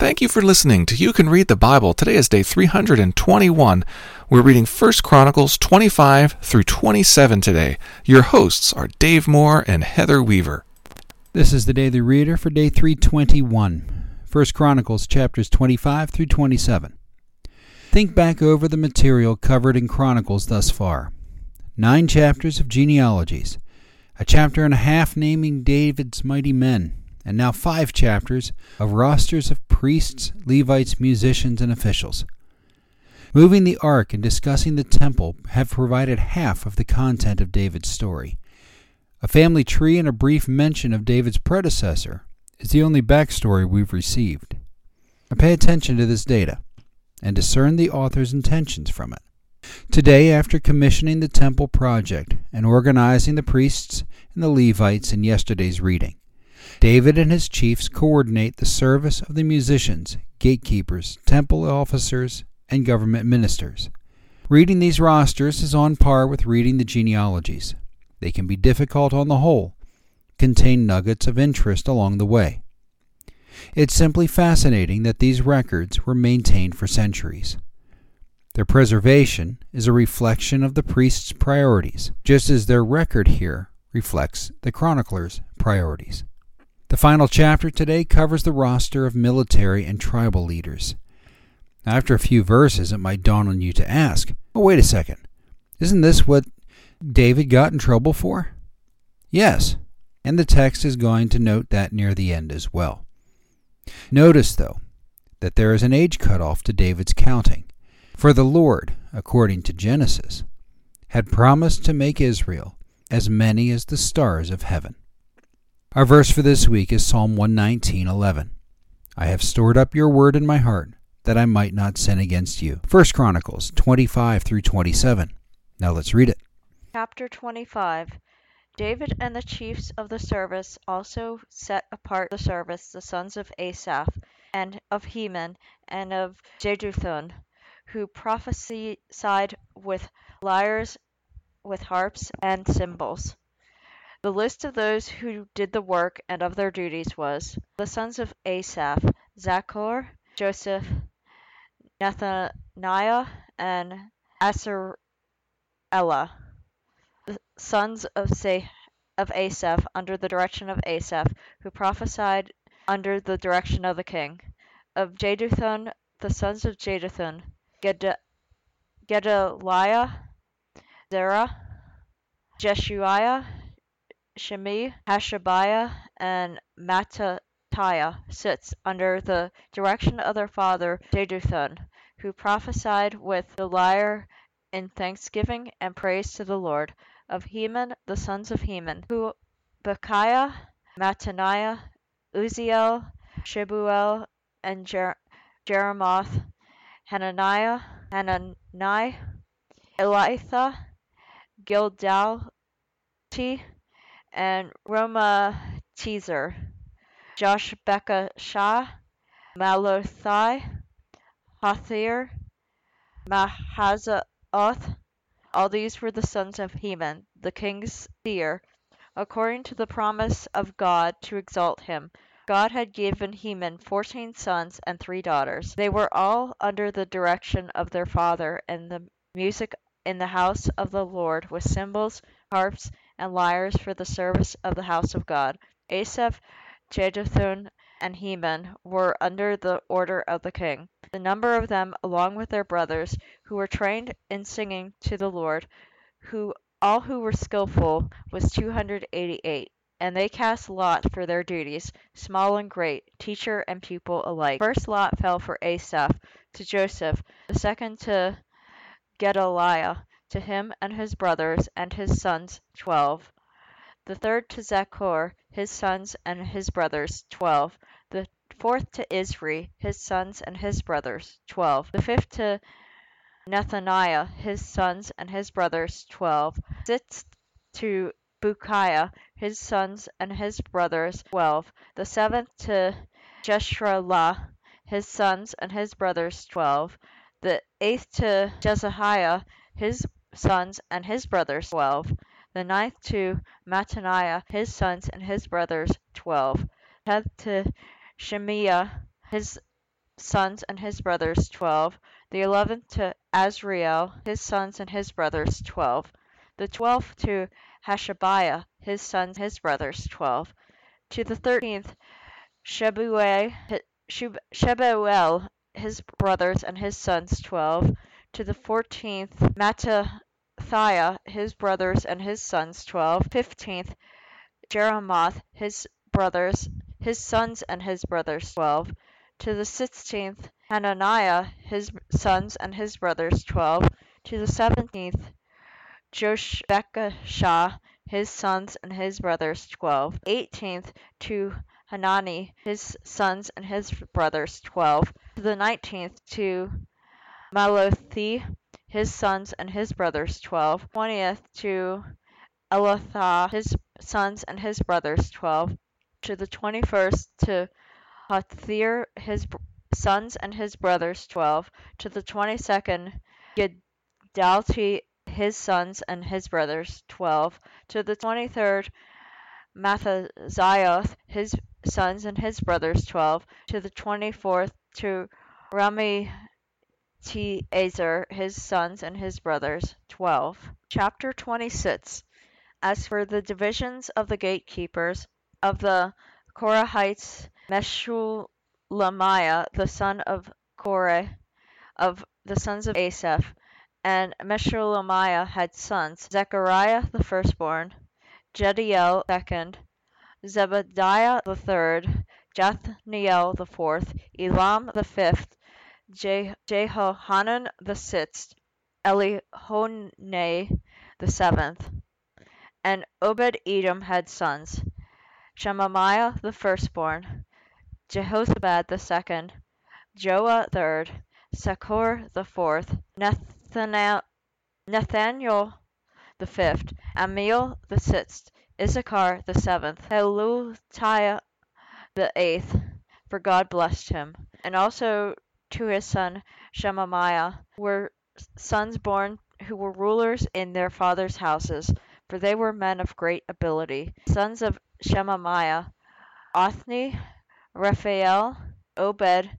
Thank you for listening to You Can Read the Bible. Today is day 321. We're reading 1 Chronicles 25 through 27 today. Your hosts are Dave Moore and Heather Weaver. This is the Daily Reader for day 321. 1 Chronicles chapters 25 through 27. Think back over the material covered in Chronicles thus far. Nine chapters of genealogies, a chapter and a half naming David's mighty men, and now five chapters of rosters of priests, Levites, musicians, and officials. Moving the ark and discussing the temple have provided half of the content of David's story. A family tree and a brief mention of David's predecessor is the only backstory we've received. Now pay attention to this data and discern the author's intentions from it. Today, after commissioning the temple project and organizing the priests and the Levites in yesterday's reading, David and his chiefs coordinate the service of the musicians, gatekeepers, temple officers, and government ministers. Reading these rosters is on par with reading the genealogies. They can be difficult on the whole, contain nuggets of interest along the way. It's simply fascinating that these records were maintained for centuries. Their preservation is a reflection of the priest's priorities, just as their record here reflects the chronicler's priorities. The final chapter today covers the roster of military and tribal leaders. After a few verses, it might dawn on you to ask, oh, wait a second. Isn't this what David got in trouble for? Yes, and the text is going to note that near the end as well. Notice, though, that there is an age cutoff to David's counting. For the Lord, according to Genesis, had promised to make Israel as many as the stars of heaven. Our verse for this week is Psalm 119:11. I have stored up your word in my heart that I might not sin against you. 1 Chronicles 25 through 27. Now let's read it. Chapter 25 David and the chiefs of the service also set apart the service the sons of Asaph and of Heman and of Jeduthun, who prophesied with lyres, with harps and cymbals. The list of those who did the work and of their duties was: The sons of Asaph, Zaccur, Joseph, Nethaniah, and Asharelah. The sons of Asaph, under the direction of Asaph, who prophesied under the direction of the king. Of Jeduthun, the sons of Jeduthun, Gedaliah, Zerah, Jeshuiah, Shimei, Hashabiah, and Mattithiah sits under the direction of their father Jeduthun, who prophesied with the lyre in thanksgiving and praise to the Lord. Of Heman, the sons of Heman, who Bukkiah, Mattaniah, Uzziel, Shebuel, and Jer- Jeremoth, Hananiah, Hanani, Eliathah, Giddalti, and Romamti-Ezer, Joshbekashah, Mallothi, Hothir, Mahazioth. All these were the sons of Heman, the king's seer, according to the promise of God to exalt him. God had given Heman fourteen sons and three daughters. They were all under the direction of their father, and the music in the house of the Lord with cymbals, harps, and lyres for the service of the house of God. Asaph, Jeduthun, and Heman were under the order of the king. The number of them, along with their brothers, who were trained in singing to the Lord, who all who were skillful, was two hundred eighty-eight. And they cast lot for their duties, small and great, teacher and pupil alike. First lot fell for Asaph to Joseph, the second to Gedaliah, to him and his brothers and his sons twelve; the third to Zaccur, his sons and his brothers twelve; the fourth to Isri, his sons and his brothers twelve; the fifth to Nethaniah, his sons and his brothers twelve; sixth to Bukkiah, his sons and his brothers twelve; the seventh to Jesharelah, his sons and his brothers twelve; the eighth to Jezahiah, his sons and his brothers twelve; the ninth to Mattaniah, his sons and his brothers twelve; the tenth to Shemaiah, his sons and his brothers, twelve. The eleventh to Azriel, his sons and his brothers, twelve. The twelfth to Hashabiah, his sons, and his brothers, twelve. To the thirteenth Shebuel, his brothers and his sons, twelve. To the fourteenth Mattithiah, his brothers and his sons, twelve. Fifteenth Jeremoth, his brothers, his sons and his brothers, twelve. To the sixteenth Hananiah, his sons and his brothers, twelve. To the seventeenth Joshbekashah, his sons and his brothers, twelve. Eighteenth to Hanani, his sons and his brothers, twelve. To the nineteenth to Mallothi, his sons and his brothers, twelve. Twentieth to Eliathah, his sons and his brothers, twelve. To the twenty-first to Hothir, his sons and his brothers, twelve. To the twenty-second Giddalti, his sons and his brothers, twelve. To the twenty-third Mahazioth, his sons and his brothers, twelve. To the twenty-fourth to Rami Tiezer, his sons and his brothers, twelve. Chapter twenty-six. As for the divisions of the gatekeepers of the Korahites, Meshelemiah the son of Korah, of the sons of Asaph, and Meshelemiah had sons: Zechariah the firstborn, Jediael second, Zebadiah the third, Jathniel the fourth, Elam the fifth, Je- Jehohanan the sixth, Eliehoenai the seventh. And Obed Edom had sons: Shemaiah the firstborn, Jehozabad the second, Joah the third, Sachar the fourth, Nathaniel, Nathaniel the fifth, Ammiel the sixth, Issachar the seventh, Pelutiah the eighth, for God blessed him. And also to his son Shemaiah were sons born who were rulers in their fathers' houses, for they were men of great ability. Sons of Shemaiah, Othni, Raphael, Obed,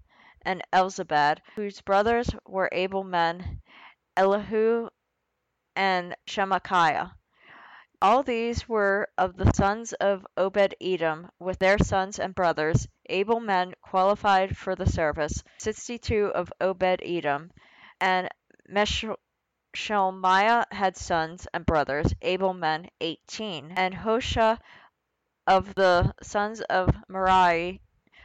and Elzabad, whose brothers were able men, Elihu and Semachiah. All these were of the sons of Obed Edom, with their sons and brothers, able men qualified for the service, sixty-two of Obed Edom. And Meshelemiah had sons and brothers, able men, eighteen. And Hosah of the sons of Merari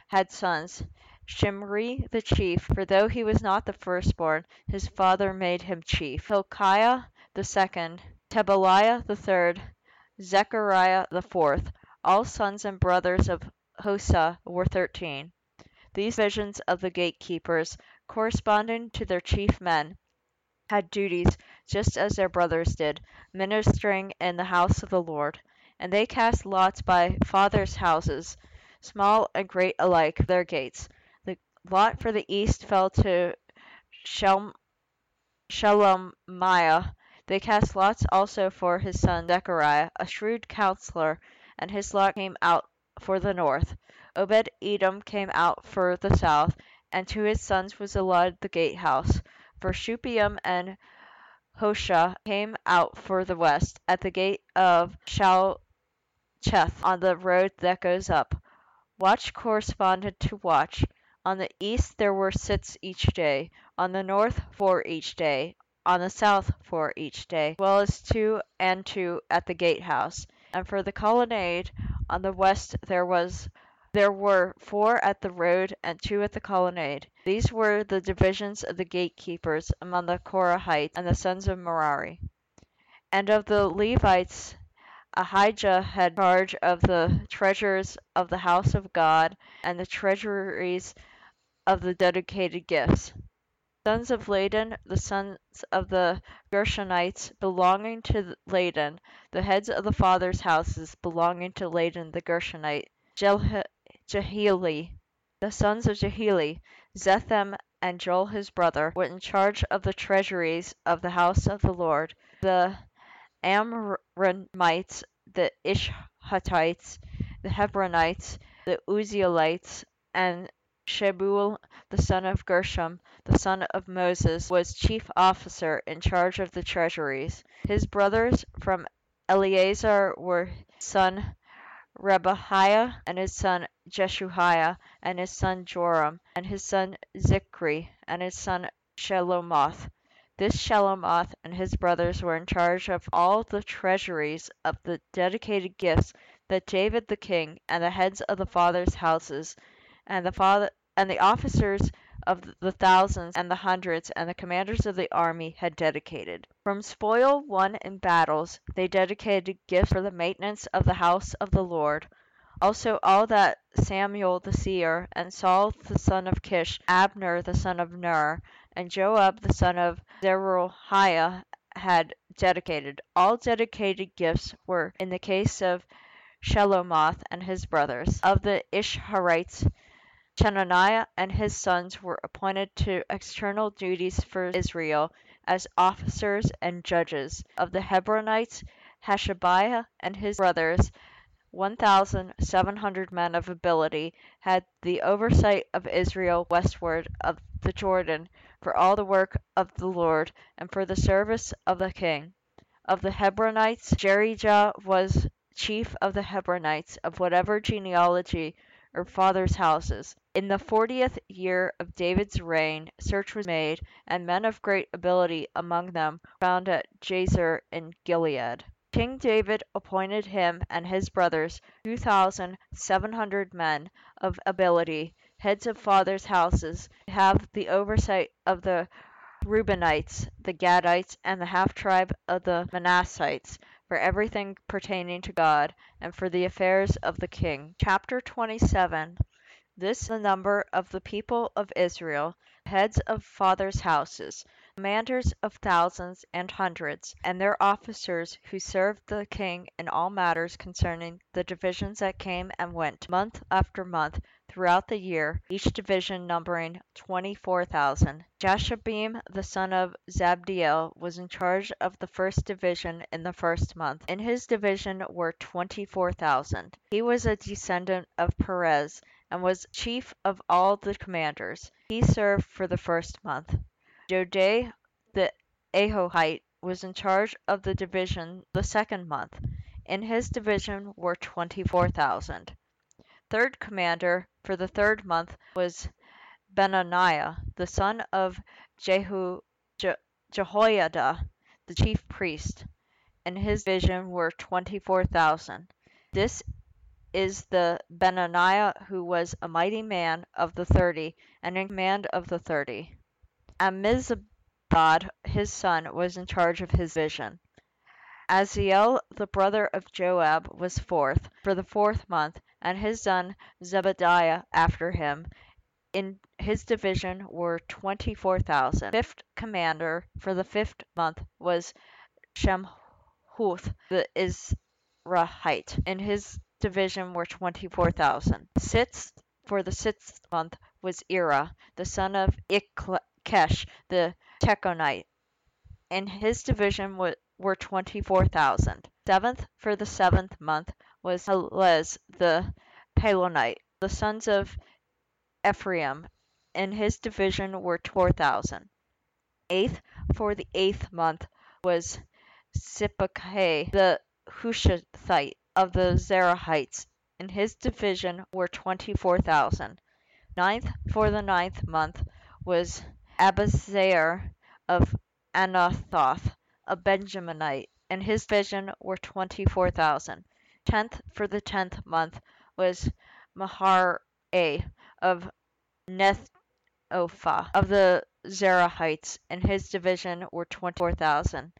had sons, Shimri the chief, for though he was not the firstborn, his father made him chief. Hilkiah the second, Tebaliah the third, Zechariah the fourth. All sons and brothers of Hosah were thirteen. These visions of the gatekeepers, corresponding to their chief men, had duties just as their brothers did, ministering in the house of the Lord. And they cast lots by fathers' houses, small and great alike, their gates. The lot for the east fell to Shelm- Shelemiah. They cast lots also for his son Zechariah, a shrewd counselor, and his lot came out for the north. Obed Edom came out for the south, and to his sons was allotted the gatehouse. For Shuppim and Hosah came out for the west, at the gate of Shallecheth on the road that goes up. Watch corresponded to watch. On the east there were six each day, on the north four each day, on the south four each day, as well as two and two at the gatehouse. And for the colonnade on the west there was there were four at the road and two at the colonnade. These were the divisions of the gatekeepers among the Korahites and the sons of Merari. And of the Levites Ahijah had charge of the treasures of the house of God and the treasuries of the dedicated gifts. Sons of Ladan, the sons of the Gershonites belonging to Ladan, the heads of the fathers' houses belonging to Ladan the Gershonite, Jehieli. The sons of Jehieli, Zetham and Joel his brother, were in charge of the treasuries of the house of the Lord. The Amramites, the Izharites, the Hebronites, the Uzzielites, and Shebuel the son of Gershom, the son of Moses, was chief officer in charge of the treasuries. His brothers from Eleazar were his son Rehabiah, and his son Jeshuiah, and his son Joram, and his son Zichri, and his son Shelomoth. This Shelomoth and his brothers were in charge of all the treasuries of the dedicated gifts that David the king, and the heads of the fathers' houses, and the father and the officers of the thousands and the hundreds and the commanders of the army had dedicated. From spoil won in battles they dedicated gifts for the maintenance of the house of the Lord. Also all that Samuel the seer, and Saul the son of Kish, Abner the son of Ner, and Joab the son of Zeruiah had dedicated. All dedicated gifts were in the case of Shelomoth and his brothers. Of the Izharites, Chenaniah and his sons were appointed to external duties for Israel as officers and judges. Of the Hebronites, Hashabiah and his brothers, 1,700 men of ability, had the oversight of Israel westward of the Jordan for all the work of the Lord and for the service of the king. Of the Hebronites, Jerijah was chief of the Hebronites of whatever genealogy or fathers' houses. In the fortieth year of David's reign search was made, and men of great ability among them were found at Jazer in Gilead. King David appointed him and his brothers two thousand seven hundred men of ability, heads of fathers' houses, to have the oversight of the Reubenites, the Gadites, and the half tribe of the Manassites, for everything pertaining to God, and for the affairs of the king. Chapter 27 This is the number of the people of Israel, heads of fathers' houses, commanders of thousands and hundreds, and their officers who served the king in all matters concerning the divisions that came and went, month after month, throughout the year, each division numbering twenty-four thousand. Jashobeam the son of Zabdiel was in charge of the first division in the first month. In his division were twenty-four thousand. He was a descendant of Perez, and was chief of all the commanders. He served for the first month. Jodai the Ahohite was in charge of the division the second month. In his division were twenty-four thousand. Third commander for the third month was Benaniah, the son of Jehu, Je, Jehoiada, the chief priest. In his division were twenty-four thousand. This is the Benaniah who was a mighty man of the thirty, and in command of the thirty. Ammizabad his son was in charge of his division. Asahel the brother of Joab was fourth, for the fourth month, and his son Zebadiah after him. In his division were twenty-four thousand. Fifth commander for the fifth month was Shemhuth the Izrahite. In his division were twenty-four thousand. Sixth for the sixth month was Ira, the son of Ikkesh the Tekoite. In his division were were twenty-four thousand. Seventh for the seventh month was Helez the Pelonite. The sons of Ephraim in his division were four thousand. Eighth for the eighth month was Sibbecai the Hushathite of the Zerahites. In his division were twenty-four thousand. Ninth for the ninth month was Abiezer of Anathoth a Benjaminite, and his division were twenty-four thousand. Tenth for the tenth month was Maharai of Netophah of the Zerahites, and his division were twenty-four thousand.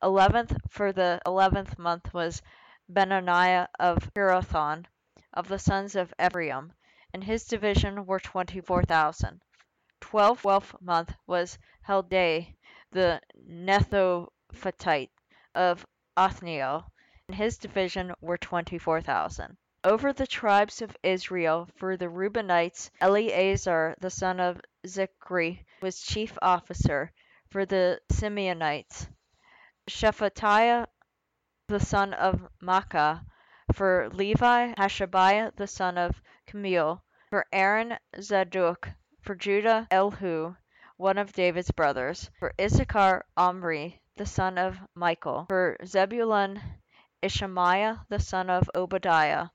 Eleventh for the eleventh month was Benaniah of Pirathon of the sons of Ephraim, and his division were twenty-four thousand. Twelfth, twelfth month was Heldai the Netophathite of Othniel, and his division were twenty-four thousand. Over the tribes of Israel for the Reubenites, Eleazar the son of Zichri was chief officer. For the Simeonites, Shephatiah the son of Maacah. For Levi, Hashabiah the son of Kemuel. For Aaron, Zadok. For Judah, Elihu, one of David's brothers. For Issachar, Omri, the son of Michael. For Zebulun, Ishmaiah, the son of Obadiah.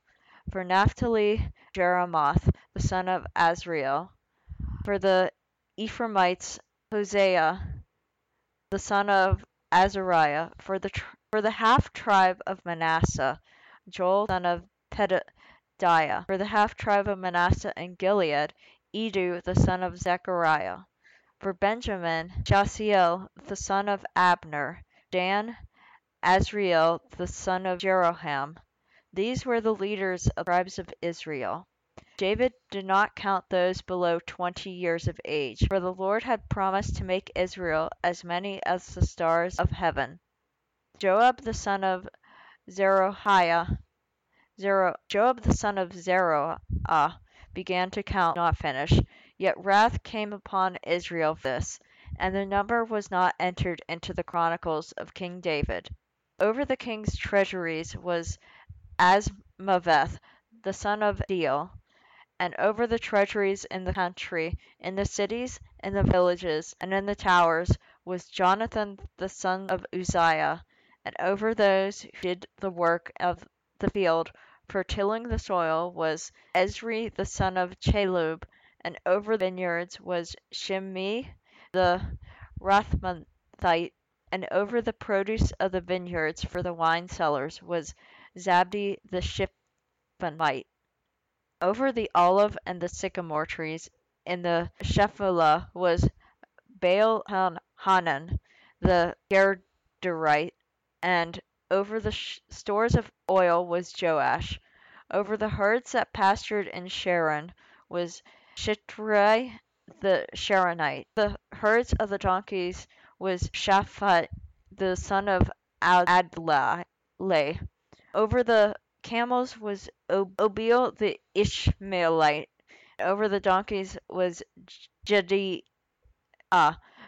For Naphtali, Jeremoth, the son of Azriel. For the Ephraimites, Hoshea, the son of Azariah. For the for the half tribe of Manasseh, Joel, son of Pedadiah. For the half tribe of Manasseh and Gilead, Iddo, the son of Zechariah. For Benjamin, Jaasiel, the son of Abner. Dan, Azriel, the son of Jeroham. These were the leaders of the tribes of Israel. David did not count those below twenty years of age, for the Lord had promised to make Israel as many as the stars of heaven. Joab the son of Zeruiah, Zero, Joab the son of Zeruiah began to count, not finish. Yet wrath came upon Israel for this, and the number was not entered into the chronicles of King David. Over the king's treasuries was Azmaveth the son of Deiel, and over the treasuries in the country, in the cities, in the villages, and in the towers, was Jonathan the son of Uzziah, and over those who did the work of the field for tilling the soil was Ezri the son of Chelub, and over the vineyards was Shimei the Ramathite, and over the produce of the vineyards for the wine cellars was Zabdi the Shiphmite. Over the olive and the sycamore trees in the Shephelah was Baal Hanan the Gederite, and over the stores of oil was Joash. Over the herds that pastured in Sharon was Shitrai the Sharonite. The herds of the donkeys was Shaphat the son of Adlai. Over the camels was Obil the Ishmaelite. Over the donkeys was Jediah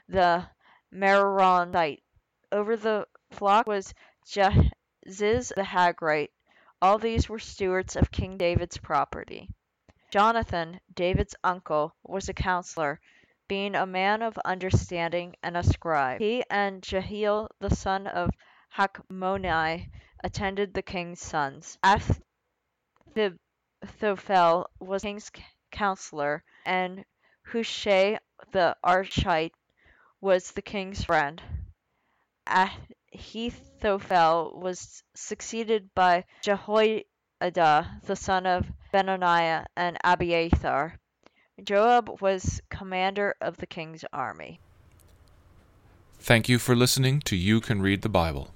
the Meronite. Over the flock was Jaziz the Hagrite. All these were stewards of King David's property. Jonathan, David's uncle, was a counselor, being a man of understanding and a scribe. He and Jehiel the son of Hachmoni attended the king's sons. Ahithophel was king's counselor, and Hushai the Archite was the king's friend. Ahithophel was succeeded by Jehoiada the son of Benaiah and Abiathar. Joab was commander of the king's army. Thank you for listening to You Can Read the Bible.